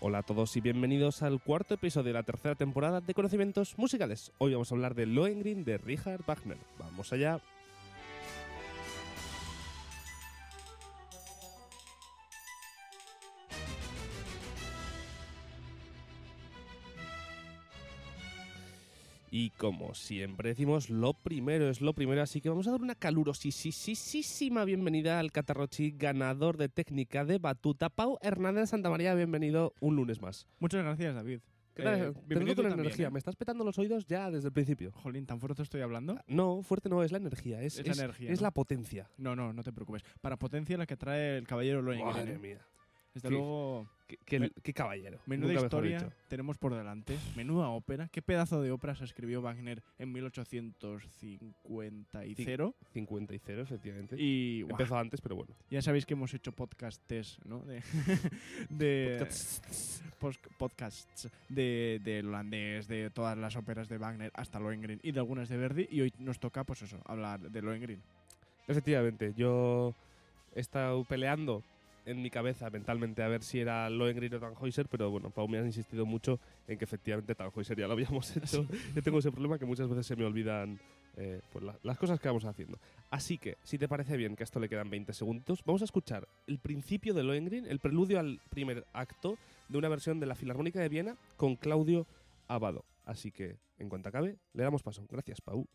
Hola a todos y bienvenidos al cuarto episodio de la tercera temporada de Conocimientos Musicales. Hoy vamos a hablar de Lohengrin de Richard Wagner. Vamos allá. Y como siempre decimos, lo primero es lo primero, así que vamos a dar una calurosísima bienvenida al Catarrochi, ganador de técnica de batuta, Pau Hernández de Santa María. Bienvenido un lunes más. Muchas gracias, David. ¿Qué tal? Eh, bienvenido tú la también, energía. ¿eh? Me estás petando los oídos ya desde el principio. Jolín, ¿tan fuerte estoy hablando? No, fuerte no, es la energía. Es, Es la energía, es ¿no? la potencia. No, no, no te preocupes. Para potencia la que trae el caballero Lohengrin. Madre ¿eh? mía. Desde Sí. luego, Qué, qué- qué caballero. menuda historia tenemos por delante. Menuda ópera. ¿Qué pedazo de ópera se escribió Wagner en 1850 y cero? 50 y 0, efectivamente. Y Empezó antes, pero bueno. ya sabéis que hemos hecho podcastes, ¿no? De, de Podcasts. podcasts de, del holandés, de todas las óperas de Wagner hasta Lohengrin y de algunas de Verdi. Y hoy nos toca, pues eso, hablar de Lohengrin. Efectivamente, yo he estado peleando en mi cabeza mentalmente a ver si era Lohengrin o Tannhäuser, pero bueno, Pau me ha insistido mucho en que efectivamente Tannhäuser ya lo habíamos hecho. Yo tengo ese problema que muchas veces se me olvidan eh, pues la- las cosas que vamos haciendo. Así que, si te parece bien que a esto le quedan 20 segundos, vamos a escuchar el principio de Lohengrin, el preludio al primer acto de una versión de la Filarmónica de Viena con Claudio Abado. Así que, en cuanto acabe, le damos paso. Gracias, Pau.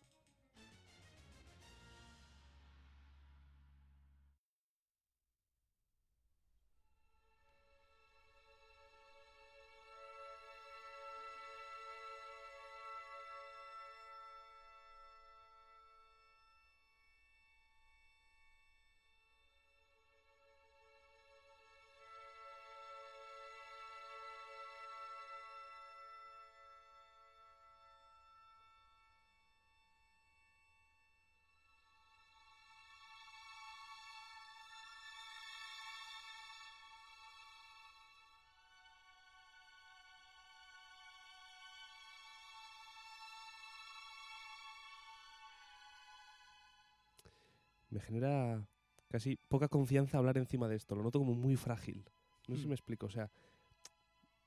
Me genera casi poca confianza hablar encima de esto. Lo noto como muy frágil. No sé si Mm. me explico. O sea,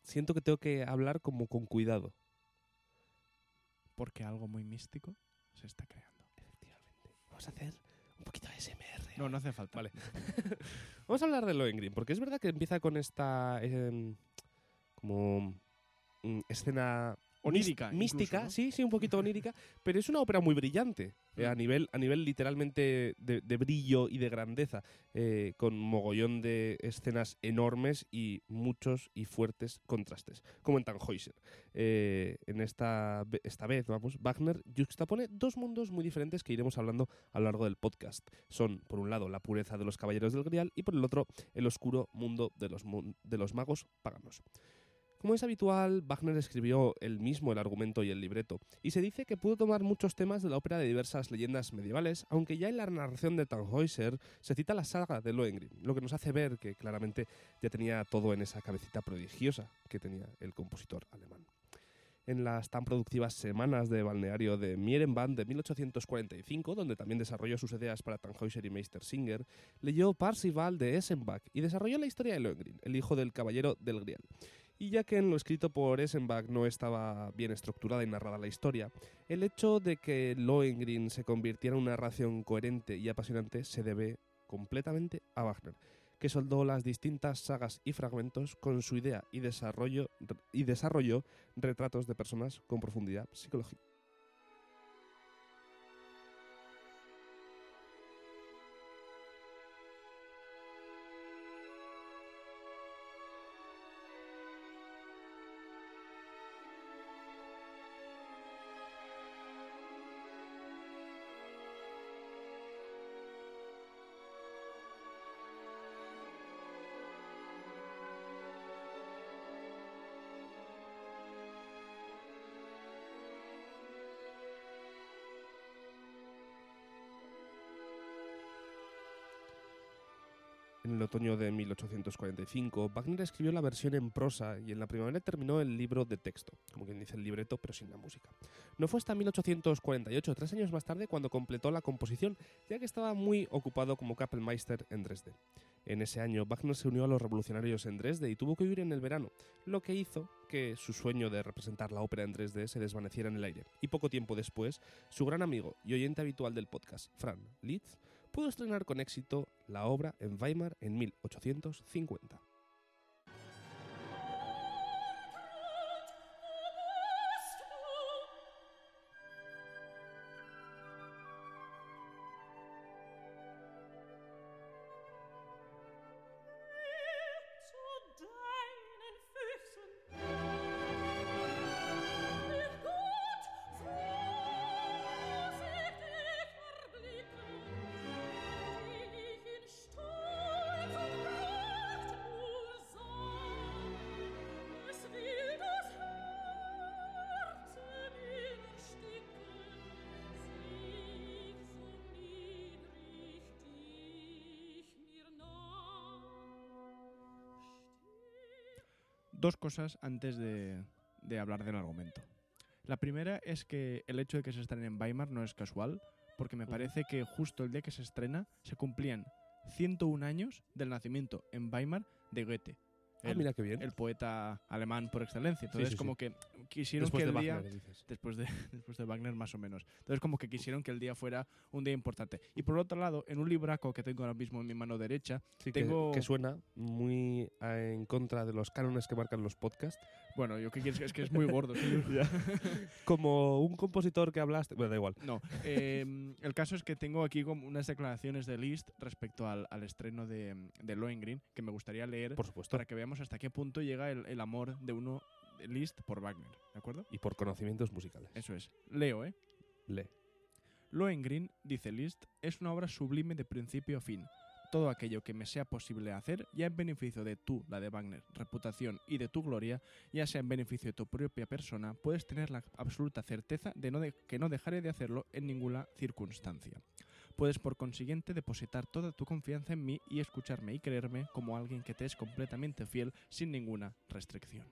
siento que tengo que hablar como con cuidado. Porque algo muy místico se está creando. Efectivamente. Vamos a hacer un poquito de SMR. No, no hace falta. Vale. Vamos a hablar de Lohengrin, porque es verdad que empieza con esta em, como mm, escena Onírica, mística, incluso, ¿no? sí, sí, un poquito onírica, pero es una ópera muy brillante eh, a Mm. nivel a nivel literalmente de, de brillo y de grandeza, eh, con mogollón de escenas enormes y muchos y fuertes contrastes, como en Tannhäuser. Eh, en esta esta vez, vamos, Wagner juxtapone dos mundos muy diferentes que iremos hablando a lo largo del podcast. Son, por un lado, la pureza de los caballeros del Grial y por el otro, el oscuro mundo de los, de los magos paganos. Como es habitual, Wagner escribió él mismo el argumento y el libreto, y se dice que pudo tomar muchos temas de la ópera de diversas leyendas medievales, aunque ya en la narración de Tannhäuser se cita la saga de Lohengrin, lo que nos hace ver que claramente ya tenía todo en esa cabecita prodigiosa que tenía el compositor alemán. En las tan productivas semanas de balneario de Mierenband de 1845, donde también desarrolló sus ideas para Tannhäuser y Meistersinger, leyó Parzival de Essenbach y desarrolló la historia de Lohengrin, el hijo del caballero del Grial. Y ya que en lo escrito por Essenbach no estaba bien estructurada y narrada la historia, el hecho de que Lohengrin se convirtiera en una narración coherente y apasionante se debe completamente a Wagner, que soldó las distintas sagas y fragmentos con su idea y desarrollo y desarrolló retratos de personas con profundidad psicológica. En el otoño de 1845, Wagner escribió la versión en prosa y en la primavera terminó el libro de texto, como quien dice el libreto, pero sin la música. No fue hasta 1848, tres años más tarde, cuando completó la composición, ya que estaba muy ocupado como Kapellmeister en Dresde. En ese año, Wagner se unió a los revolucionarios en Dresde y tuvo que huir en el verano, lo que hizo que su sueño de representar la ópera en Dresde se desvaneciera en el aire. Y poco tiempo después, su gran amigo y oyente habitual del podcast, Fran Litz, pudo estrenar con éxito la obra en Weimar en 1850. Dos cosas antes de, de hablar del argumento. La primera es que el hecho de que se estrene en Weimar no es casual, porque me parece que justo el día que se estrena se cumplían 101 años del nacimiento en Weimar de Goethe, Ah, el, mira qué bien. el poeta alemán por excelencia. Entonces, sí, sí. como que quisieron Después que de el día... Wagner, dices. Después de, después de Wagner, más o menos. Entonces, como que quisieron que el día fuera un día importante. Y por otro lado, en un libraco que tengo ahora mismo en mi mano derecha, Sí, que- Tengo- que, suena muy eh, en contra de los cánones que marcan los podcasts. bueno, yo qué quieres, es que es muy gordo. Como un compositor que hablaste. Bueno, da igual. No, eh, el caso es que tengo aquí como unas declaraciones de Liszt respecto al, al estreno de, de Lohengrin que me gustaría leer Por supuesto. para que veamos hasta qué punto llega el, el amor de uno de Liszt por Wagner, ¿de acuerdo? Y por conocimientos musicales. Eso es. Leo, ¿eh? Lee. Lohengrin, dice Liszt, es una obra sublime de principio a fin. Todo aquello que me sea posible hacer, ya en beneficio de tú, la de Wagner, reputación y de tu gloria, ya sea en beneficio de tu propia persona, puedes tener la absoluta certeza de, no de que no dejaré de hacerlo en ninguna circunstancia. Puedes por consiguiente depositar toda tu confianza en mí y escucharme y creerme como alguien que te es completamente fiel sin ninguna restricción.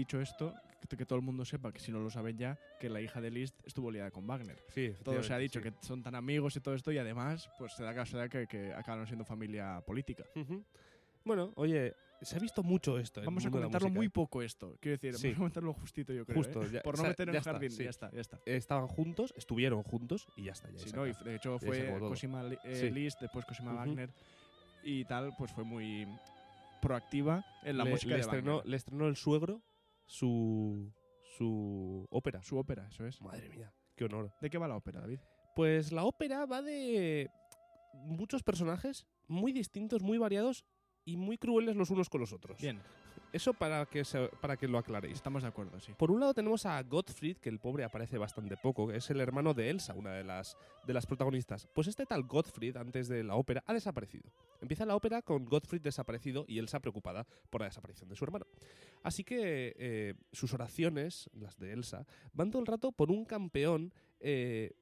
Dicho esto, que, todo el mundo sepa, que si no lo saben ya, que la hija de Liszt estuvo liada con Wagner. Sí, Todo se ha dicho efectivamente, que son tan amigos y todo esto, y además, pues se da caso de que, que acabaron siendo familia política. sí. Ujú. Bueno, oye, se ha visto mucho esto. Vamos a comentarlo muy ¿eh? poco esto. Quiero decir, Sí. vamos a comentarlo justito, yo creo. Justo, ¿eh? ya- Por o no sea, meter en el está, jardín. sí. Ya está, ya está. Estaban juntos, estuvieron juntos y ya está. Ya Sí, no, y de hecho fue. Cosima eh, Sí. Liszt, después Cosima Ujú. Wagner y tal, pues fue muy proactiva en la le, música le de estrenó, Wagner. le estrenó el suegro su, su ópera. Su ópera, eso es. Madre mía, qué honor. ¿De qué va la ópera, David? Pues la ópera va de muchos personajes muy distintos, muy variados y muy crueles los unos con los otros. Bien, Eso para que, para que lo aclaréis. estamos de acuerdo, sí. Por un lado tenemos a Gottfried, que el pobre aparece bastante poco, que es el hermano de Elsa, una de las, de las protagonistas. Pues este tal Gottfried, antes de la ópera, ha desaparecido. Empieza la ópera con Gottfried desaparecido y Elsa preocupada por la desaparición de su hermano. Así que eh, sus oraciones, las de Elsa, van todo el rato por un campeón eh,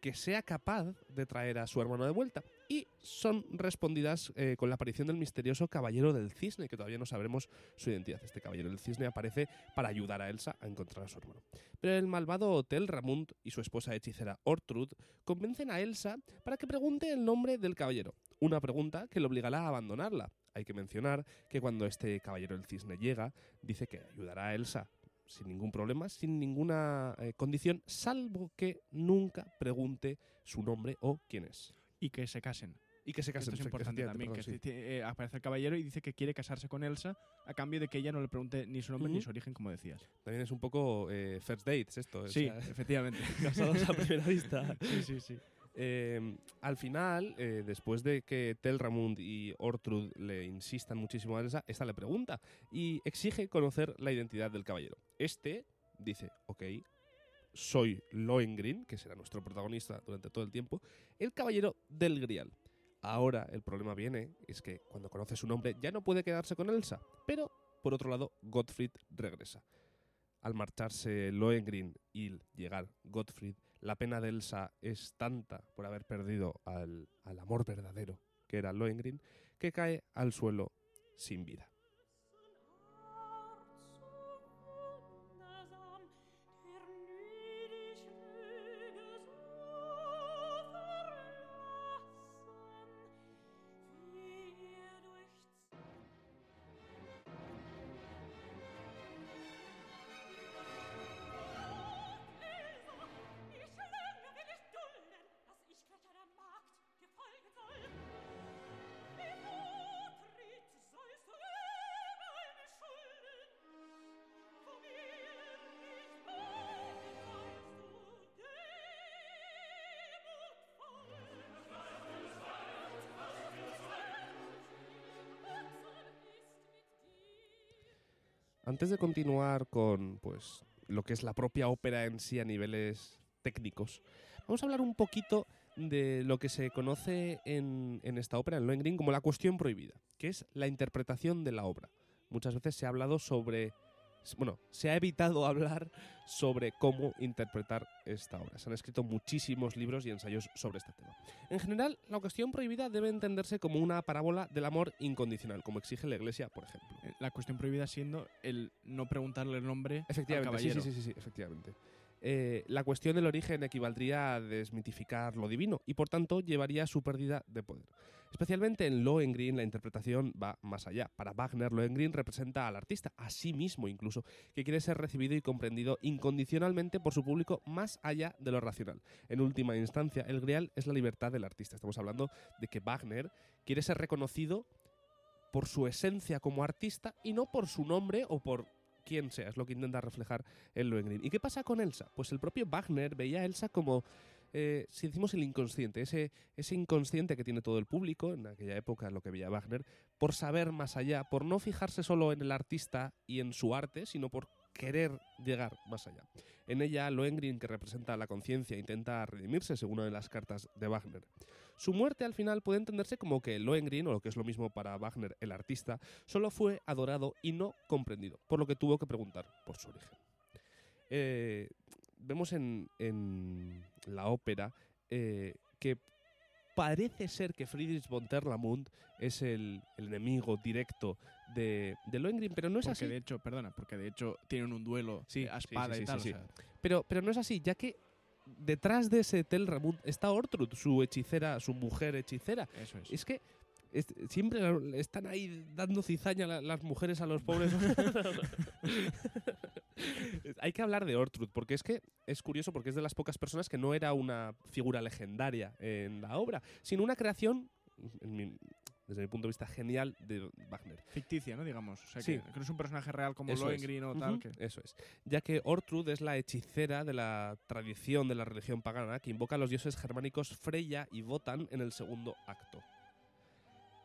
que sea capaz de traer a su hermano de vuelta. Y son respondidas eh, con la aparición del misterioso Caballero del Cisne, que todavía no sabremos su identidad. Este Caballero del Cisne aparece para ayudar a Elsa a encontrar a su hermano. Pero el malvado Hotel Ramund y su esposa hechicera Ortrud convencen a Elsa para que pregunte el nombre del caballero. Una pregunta que le obligará a abandonarla. Hay que mencionar que cuando este Caballero del Cisne llega, dice que ayudará a Elsa sin ningún problema, sin ninguna eh, condición, salvo que nunca pregunte su nombre o quién es. Y que se casen. Y que se casen. Esto es importante también, que perdón, sí. eh, aparece el caballero y dice que quiere casarse con Elsa a cambio de que ella no le pregunte ni su nombre ni Ujú. su origen, como decías. También es un poco eh, first dates esto. o Sí, sea, efectivamente. casados a primera vista. sí, sí, sí. Eh, al final, eh, después de que Telramund y Ortrud le insistan muchísimo a Elsa, esta le pregunta y exige conocer la identidad del caballero. Este dice, ok, soy Lohengrin, que será nuestro protagonista durante todo el tiempo, el caballero del Grial. Ahora el problema viene, es que cuando conoce su nombre ya no puede quedarse con Elsa, pero por otro lado Gottfried regresa. Al marcharse Lohengrin y llegar Gottfried, la pena de Elsa es tanta por haber perdido al, amor verdadero que era Lohengrin, que cae al suelo sin vida. Antes de continuar con pues lo que es la propia ópera en sí a niveles técnicos, vamos a hablar un poquito de lo que se conoce en, en esta ópera, en Lohengrin, como la cuestión prohibida, que es la interpretación de la obra. Muchas veces se ha hablado sobre bueno, se ha evitado hablar sobre cómo interpretar esta obra. Se han escrito muchísimos libros y ensayos sobre este tema. En general, la cuestión prohibida debe entenderse como una parábola del amor incondicional, como exige la Iglesia, por ejemplo. Eh, La cuestión prohibida siendo el no preguntarle el nombre Efectivamente, al sí, caballero. sí, sí, sí, sí, efectivamente. Eh, la cuestión del origen equivaldría a desmitificar lo divino y por tanto llevaría su pérdida de poder. Especialmente en Lohengrin la interpretación va más allá. Para Wagner, Lohengrin representa al artista, a sí mismo incluso, que quiere ser recibido y comprendido incondicionalmente por su público más allá de lo racional. En última instancia, el grial es la libertad del artista. Estamos hablando de que Wagner quiere ser reconocido por su esencia como artista y no por su nombre o por quién sea, es lo que intenta reflejar en Lohengrin. ¿Y qué pasa con Elsa? Pues el propio Wagner veía a Elsa como, eh, si decimos el inconsciente, ese, ese inconsciente que tiene todo el público, en aquella época lo que veía Wagner, por saber más allá, por no fijarse solo en el artista y en su arte, sino por querer llegar más allá. En ella, Lohengrin, que representa la conciencia, intenta redimirse, según una de las cartas de Wagner. Su muerte al final puede entenderse como que Lohengrin, o lo que es lo mismo para Wagner, el artista, solo fue adorado y no comprendido, por lo que tuvo que preguntar por su origen. Eh, vemos en, en la ópera eh, que parece ser que Friedrich von Terlamund es el, el enemigo directo de, de Lohengrin, pero no es porque así. de hecho, perdona, porque de hecho tienen un duelo Sí, a espada sí, y sí, tal. sí, o sea, Pero, pero no es así, ya que detrás de ese Telramund está Ortrud, su hechicera, su mujer hechicera. eso es. Es que es- siempre están ahí dando cizaña la- las mujeres a los pobres. Hay que hablar de Ortrud, porque es que es curioso, porque es de las pocas personas que no era una figura legendaria en la obra, sino una creación, en mi- desde mi punto de vista, genial de Wagner. Ficticia, ¿no? Digamos. O sea, Sí. que, que no es un personaje real como Eso es. Lohengrin o tal. Que, Eso es. Ya que Ortrud es la hechicera de la tradición de la religión pagana que invoca a los dioses germánicos Freya y Wotan en el segundo acto.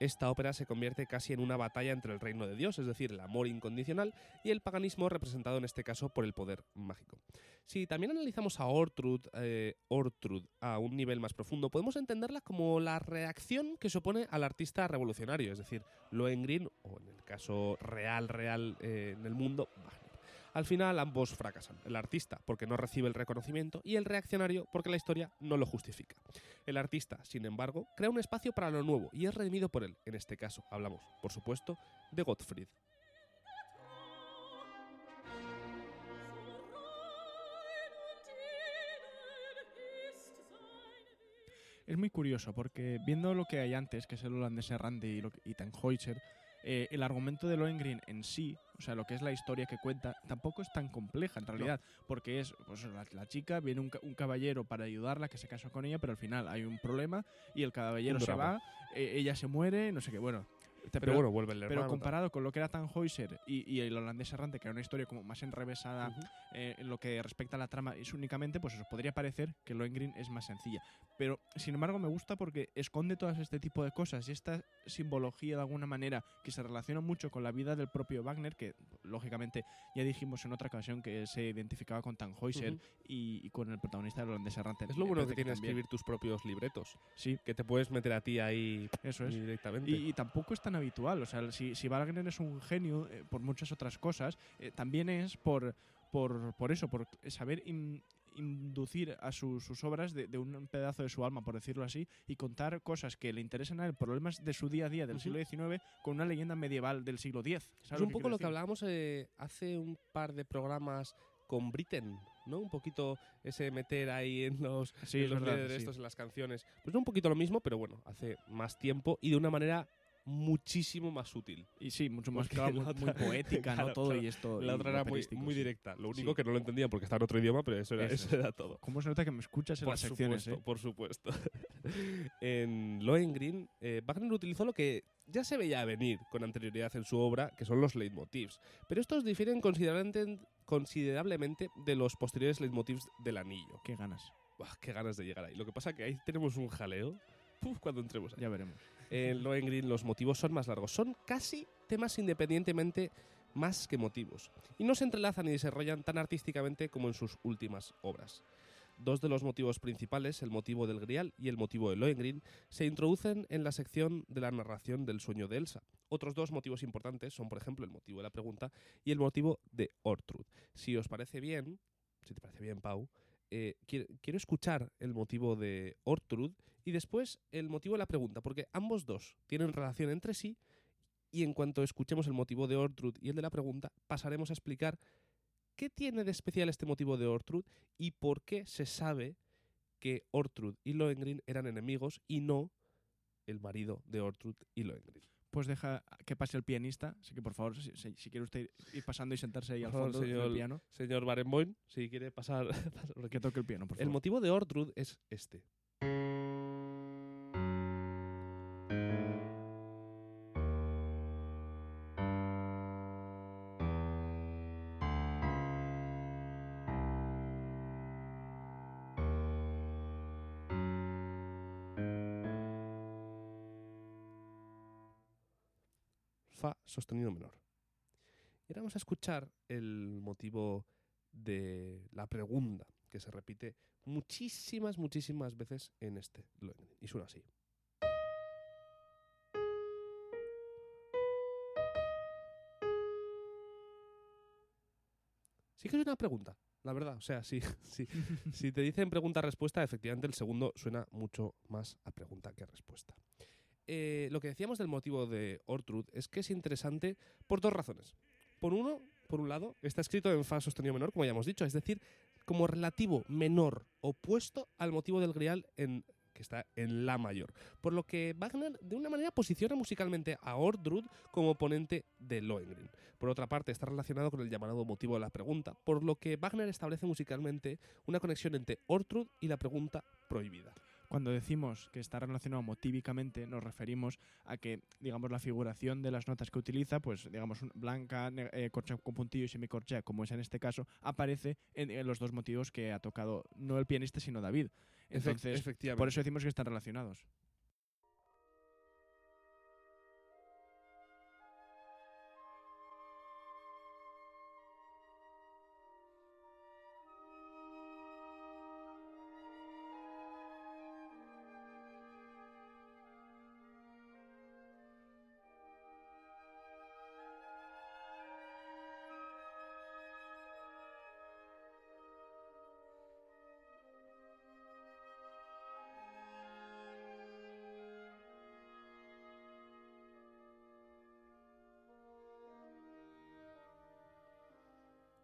Esta ópera se convierte casi en una batalla entre el reino de Dios, es decir, el amor incondicional, y el paganismo representado en este caso por el poder mágico. Si también analizamos a Ortrud, eh, Ortrud a un nivel más profundo, podemos entenderla como la reacción que se opone al artista revolucionario, es decir, Lohengrin, o en el caso real, real eh, en el mundo, Wagner. Al final ambos fracasan, el artista porque no recibe el reconocimiento y el reaccionario porque la historia no lo justifica. El artista, sin embargo, crea un espacio para lo nuevo y es redimido por él. En este caso hablamos, por supuesto, de Gottfried. Es muy curioso porque viendo lo que hay antes, que es el holandés errante y, lo y Tannhäuser, eh, el argumento de Lohengrin en sí, o sea, lo que es la historia que cuenta, tampoco es tan compleja en realidad, porque es, pues la, la chica, viene un, un caballero para ayudarla, que se casó con ella, pero al final hay un problema y el caballero Un se drama. va, eh, ella se muere, no sé qué, bueno. Pero, bueno, vuelve el hermano. pero tal. comparado con lo que era Tannhäuser y, y el holandés errante, que era una historia como más enrevesada Ujú. eh, en lo que respecta a la trama, es únicamente, pues eso, podría parecer que Lohengrin es más sencilla. Pero, sin embargo, me gusta porque esconde todas este tipo de cosas y esta simbología de alguna manera que se relaciona mucho con la vida del propio Wagner, que lógicamente ya dijimos en otra ocasión que se identificaba con Tannhäuser Ujú. y, y con el protagonista del holandés errante. Es lo bueno que tiene escribir tus propios libretos. Sí, Que te puedes meter a ti ahí eso es. directamente. Y, y tampoco es tan habitual. O sea, si, si Wagner es un genio eh, por muchas otras cosas, eh, también es por, por, por eso, por saber in- inducir a su- sus obras de, de un pedazo de su alma, por decirlo así, y contar cosas que le interesan a él, problemas de su día a día del Ujú. siglo XIX, con una leyenda medieval del siglo X. ¿Sabes Es un poco lo que decir? hablábamos eh, hace un par de programas con Britten, ¿no? Un poquito ese meter ahí en los, Sí, en los verdad, líderes sí. estos en las canciones. Pues no un poquito lo mismo, pero bueno, hace más tiempo y de una manera muchísimo más útil. Y sí, mucho más claro, muy, muy poética, claro, ¿no? Todo claro. y esto. La otra era muy, muy directa. Lo único Sí. que no lo entendían porque estaba en otro idioma, pero eso era, Eso eso era todo. ¿Cómo se nota que me escuchas en Por las secciones, supuesto, eh? por supuesto. en Lohengrin, eh, Wagner utilizó lo que ya se veía venir con anterioridad en su obra, que son los leitmotivs. Pero estos difieren considerablemente, considerablemente de los posteriores leitmotivs del anillo. Qué ganas. Qué ganas de llegar ahí. Lo que pasa que ahí tenemos un jaleo. Puf, cuando entremos ahí. Ya veremos. En Lohengrin los motivos son más largos. Son casi temas independientemente más que motivos. Y no se entrelazan y desarrollan tan artísticamente como en sus últimas obras. Dos de los motivos principales, el motivo del Grial y el motivo de Lohengrin, se introducen en la sección de la narración del sueño de Elsa. Otros dos motivos importantes son, por ejemplo, el motivo de la pregunta y el motivo de Ortrud. Si os parece bien, si te parece bien, Pau, eh, quiero, escuchar el motivo de Ortrud y después el motivo de la pregunta, porque ambos dos tienen relación entre sí y en cuanto escuchemos el motivo de Ortrud y el de la pregunta, pasaremos a explicar qué tiene de especial este motivo de Ortrud y por qué se sabe que Ortrud y Lohengrin eran enemigos y no el marido de Ortrud y Lohengrin. Pues deja que pase el pianista. Así que, por favor, si, si- quiere usted ir pasando y sentarse ahí Por al favor, fondo del piano, Señor Barenboim, si quiere pasar... que toque el piano, por el favor. motivo de Ortrud es este. Sostenido menor. Y ahora vamos a escuchar el motivo de la pregunta que se repite muchísimas, muchísimas veces en este. Y suena así. Sí que es una pregunta, la verdad. O sea, sí, sí. si te dicen pregunta-respuesta, efectivamente el segundo suena mucho más a pregunta que a respuesta. Eh, lo que decíamos del motivo de Ortrud es que es interesante por dos razones. Por uno, por un lado, está escrito en fa sostenido menor, como ya hemos dicho, es decir, como relativo menor opuesto al motivo del grial en que está en la mayor. Por lo que Wagner de una manera posiciona musicalmente a Ortrud como oponente de Lohengrin. Por otra parte, está relacionado con el llamado motivo de la pregunta, por lo que Wagner establece musicalmente una conexión entre Ortrud y la pregunta prohibida. Cuando decimos que está relacionado motívicamente, nos referimos a que, digamos, la figuración de las notas que utiliza, pues, digamos, blanca, eh, corchea con puntillo y semicorchea, como es en este caso, aparece en, en los dos motivos que ha tocado no el pianista, sino David. Entonces, efectivamente. por eso decimos que están relacionados.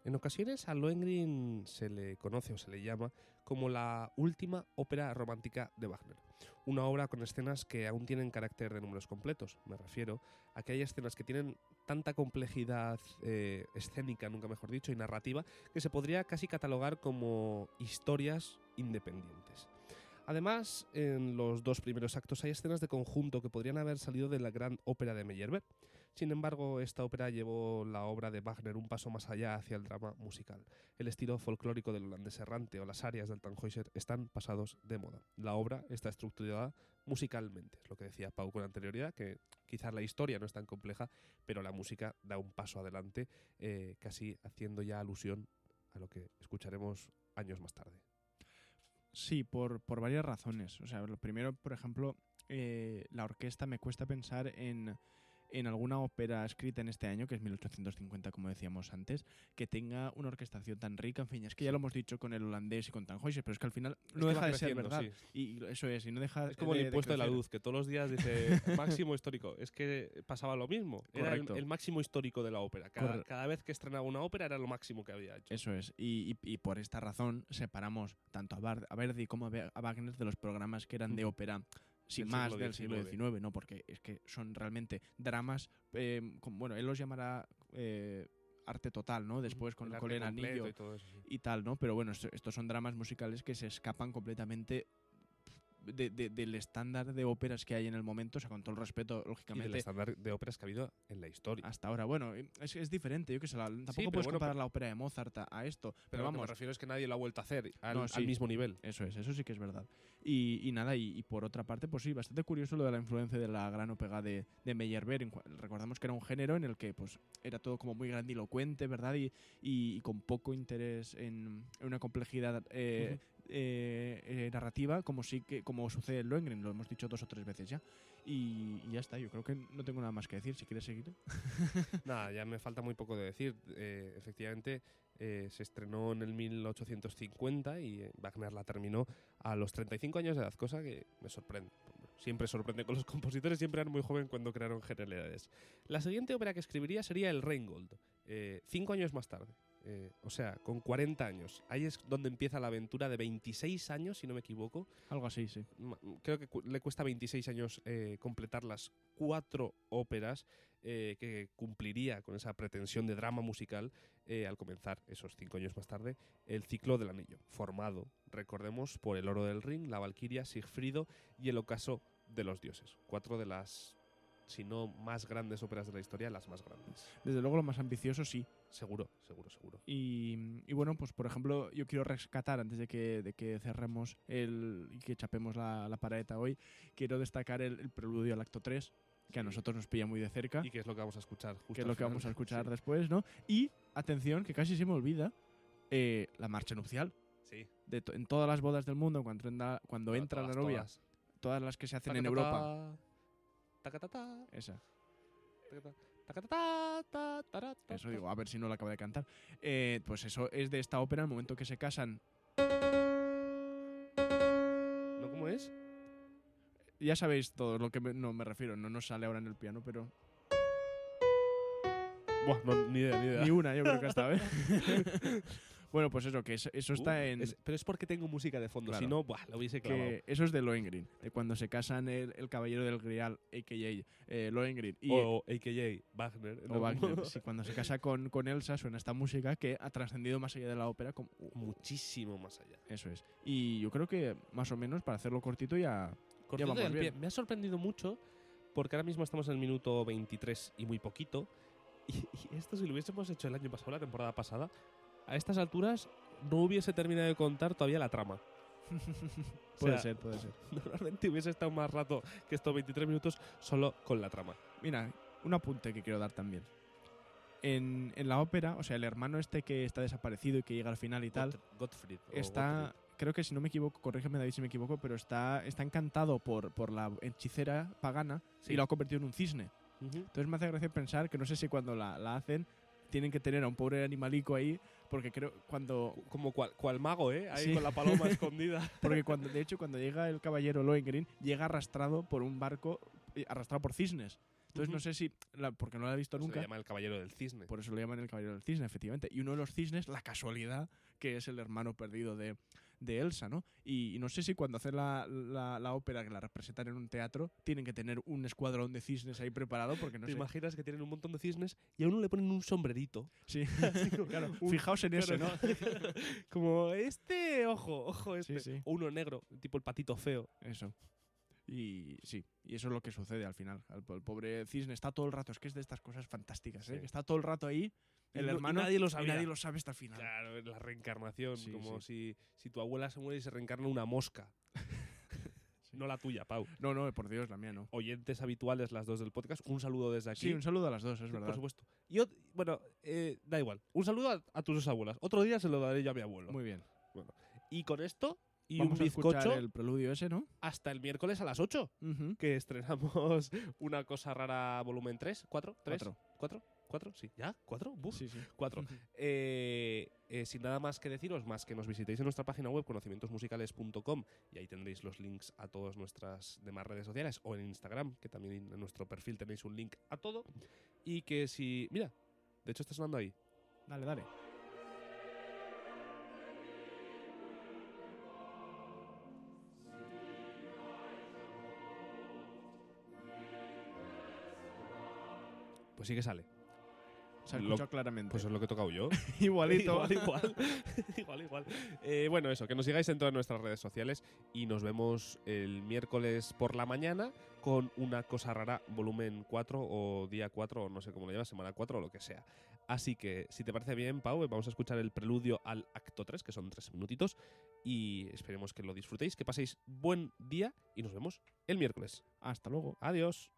En ocasiones a Lohengrin se le conoce o se le llama como la última ópera romántica de Wagner. Una obra con escenas que aún tienen carácter de números completos. Me refiero a que hay escenas que tienen tanta complejidad eh, escénica, nunca mejor dicho, y narrativa, que se podría casi catalogar como historias independientes. Además, en los dos primeros actos hay escenas de conjunto que podrían haber salido de la gran ópera de Meyerbeer. Sin embargo, esta ópera llevó la obra de Wagner un paso más allá hacia el drama musical. El estilo folclórico del holandés errante o las arias del Tannhäuser están pasados de moda. La obra está estructurada musicalmente, es lo que decía Pau con anterioridad, que quizás la historia no es tan compleja, pero la música da un paso adelante, eh, casi haciendo ya alusión a lo que escucharemos años más tarde. Sí, por, por varias razones. O sea, lo primero, por ejemplo, eh, la orquesta me cuesta pensar en, en alguna ópera escrita en este año, que es 1850, como decíamos antes, que tenga una orquestación tan rica. En fin, es que ya lo hemos dicho con el holandés y con Tannhäuser, pero es que al final Es no que deja de ser verdad. sí. Y eso es, y no deja Es como de- el impuesto de la luz, que todos los días dice máximo histórico. Es que pasaba lo mismo. Era el, Correcto. el máximo histórico de la ópera. Cada, cada vez que estrenaba una ópera era lo máximo que había hecho. Eso es. Y, y- y por esta razón separamos tanto a, Bar- a Verdi como a Be- a Wagner de los programas que eran de ópera sin Del más siglo del siglo XIX. XIX, ¿no? Porque es que son realmente dramas, eh, con- bueno, él los llamará eh, arte total, ¿no? Después con, El con anillo y tal, ¿no? Pero bueno, esto- estos son dramas musicales que se escapan completamente de- de- del estándar de óperas que hay en el momento, o sea, con todo el respeto, Y del lógicamente, estándar de óperas que ha habido en la historia. hasta ahora. Bueno, es, es diferente, yo que sé, la- tampoco puedes bueno, comparar la ópera de Mozart a, esto, pero, Pero lo que me vamos, refiero es que nadie lo ha vuelto a hacer al, No, al sí. mismo nivel. Eso es, eso sí que es verdad. Y, y nada, y, y por otra parte, pues sí, bastante curioso lo de la influencia de la gran ópera de, de Meyerbeer. Recordamos que era un género en el que pues era todo como muy grandilocuente, ¿verdad? Y, con poco interés en, en una complejidad eh, eh, eh, narrativa, como sí que como sucede en Lohengrin, lo hemos dicho dos o tres veces ya. Y, y ya está, yo creo que no tengo nada más que decir. Si quieres seguir. Nada, ya me falta muy poco de decir. Eh, efectivamente, eh, se estrenó en el 1850 y eh, Wagner la terminó a los 35 años de edad, cosa que me sorprende. Siempre sorprende con los compositores, siempre eran muy joven cuando crearon genialidades. La siguiente ópera que escribiría sería el Rheingold, eh, cinco años más tarde. Eh, o sea, con 40 años. Ahí es donde empieza la aventura de 26 años, si no me equivoco. Algo así, sí. Creo que cu- le cuesta 26 años eh, completar las cuatro óperas eh, que cumpliría con esa pretensión de drama musical al comenzar, esos cinco años más tarde, el ciclo del anillo, formado, recordemos, por el oro del ring, la valquiria, Sigfrido y el ocaso de los dioses. Cuatro de las, si no más grandes óperas de la historia, las más grandes. Desde luego lo más ambicioso sí, Seguro, seguro, seguro. Y, y bueno, pues por ejemplo, yo quiero rescatar, antes de que, de que cerremos el, y que chapemos la, la paraeta hoy, quiero destacar el, el preludio al acto 3, que a nosotros nos pilla muy de cerca, ¿Y qué es lo que vamos a escuchar? justo que es lo que vamos a escuchar Sí. después, ¿no? Y, atención, que casi se me olvida, eh, la marcha nupcial. Sí. De to- en todas las bodas del mundo, cuando entra, cuando entra la novia, todas. todas las que se hacen en Europa. Tacatata, Esa, eso digo, a ver si no la acabo de cantar. Eh, pues eso es de esta ópera, el momento que se casan. ¿No cómo es? Ya sabéis todo lo que me, no me refiero, no nos sale ahora en el piano, pero Buah, no, ni idea, ni idea. Ni una, yo creo que hasta, ¿eh? bueno, pues eso, que es- eso está Uh, en... es- pero es porque tengo música de fondo, Claro. si no, buah, lo hubiese clavado. que eso es de Lohengrin, de cuando se casan el, el caballero del Grial, a.k.a. Eh, Lohengrin, y, o AKJ Wagner. o ¿no? Wagner. Sí, cuando se casa con, con Elsa suena esta música que ha trascendido más allá de la ópera. Como, Muchísimo más allá. eso es. Y yo creo que más o menos, para hacerlo cortito, ya... Cortito vamos y al pie. bien. Me ha sorprendido mucho porque ahora mismo estamos en el minuto 23 y muy poquito. Y, y esto si lo hubiésemos hecho el año pasado, la temporada pasada, a estas alturas no hubiese terminado de contar todavía la trama. O Puede sea, ser, puede ser. Normalmente hubiese estado más rato que estos 23 minutos solo con la trama. Mira, un apunte que quiero dar también. En, en la ópera, o sea, el hermano este que está desaparecido y que llega al final y tal, Got- Gottfried. o está, Gottfried. creo que si no me equivoco, corrígeme David si me equivoco, pero está, está encantado por, por la hechicera pagana Sí. y lo ha convertido en un cisne. Ujú. Entonces me hace gracia pensar que no sé si cuando la, la hacen tienen que tener a un pobre animalico ahí, porque creo cuando... Cu- Como cual, cual mago, ¿eh? Ahí Sí. con la paloma escondida. Porque cuando, de hecho, cuando llega el caballero Lohengrin, llega arrastrado por un barco, eh, arrastrado por cisnes. Entonces no sé si, la- porque no lo he visto Se nunca, le llama el caballero del cisne. por eso lo llaman el caballero del cisne, efectivamente. Y uno de los cisnes, la casualidad, que es el hermano perdido de, de Elsa, ¿no? Y, y no sé si cuando hacen la, la, la ópera que la representan en un teatro tienen que tener un escuadrón de cisnes ahí preparado porque no ¿Te sé. imaginas que tienen un montón de cisnes y a uno le ponen un sombrerito? Sí, claro. un- Fijaos en ese, ¿no? Como este, ojo, ojo, este. Sí, sí. O uno negro, tipo el patito feo. Eso. Y sí, y eso es lo que sucede al final. El, el pobre cisne está todo el rato, es que es de estas cosas fantásticas, ¿eh? Sí. Que está todo el rato ahí, Y el y hermano, nadie lo y sabía. nadie lo sabe hasta el final. Claro, la reencarnación. Sí, como sí. Si, si tu abuela se muere y se reencarna una mosca. No la tuya, Pau. No, no, por Dios, la mía no. Oyentes habituales, las dos del podcast, un saludo desde aquí. Sí, un saludo a las dos, es Sí, verdad. Por supuesto. Y bueno, eh, da igual. Un saludo a, a tus dos abuelas. Otro día se lo daré yo a mi abuelo. Muy bien. Y con esto y Vamos un bizcocho el preludio ese, ¿no? hasta el miércoles a las 8, Ujú. que estrenamos una cosa rara volumen 3, 4, 3, Cuatro. 4, 4, sí, ¿ya? ¿4? Buf, Sí, sí. 4. Eh, eh, sin nada más que deciros, más que nos visitéis en nuestra página web conocimientosmusicales.com y ahí tendréis los links a todas nuestras demás redes sociales o en Instagram, que también en nuestro perfil tenéis un link a todo. Y que si. Mira, de hecho está sonando ahí. Dale, dale. Pues sí que sale. Se ha Lo- escuchado claramente. Pues es lo que he tocado yo. igualito. igual, igual. igual, igual. Eh, bueno, eso, que nos sigáis en todas nuestras redes sociales y nos vemos el miércoles por la mañana con una cosa rara, volumen 4 o día 4 o no sé cómo lo llamas, semana 4 o lo que sea. Así que, si te parece bien, Pau, vamos a escuchar el preludio al acto 3, que son tres minutitos, y esperemos que lo disfrutéis, que paséis buen día y nos vemos el miércoles. Hasta luego. Adiós.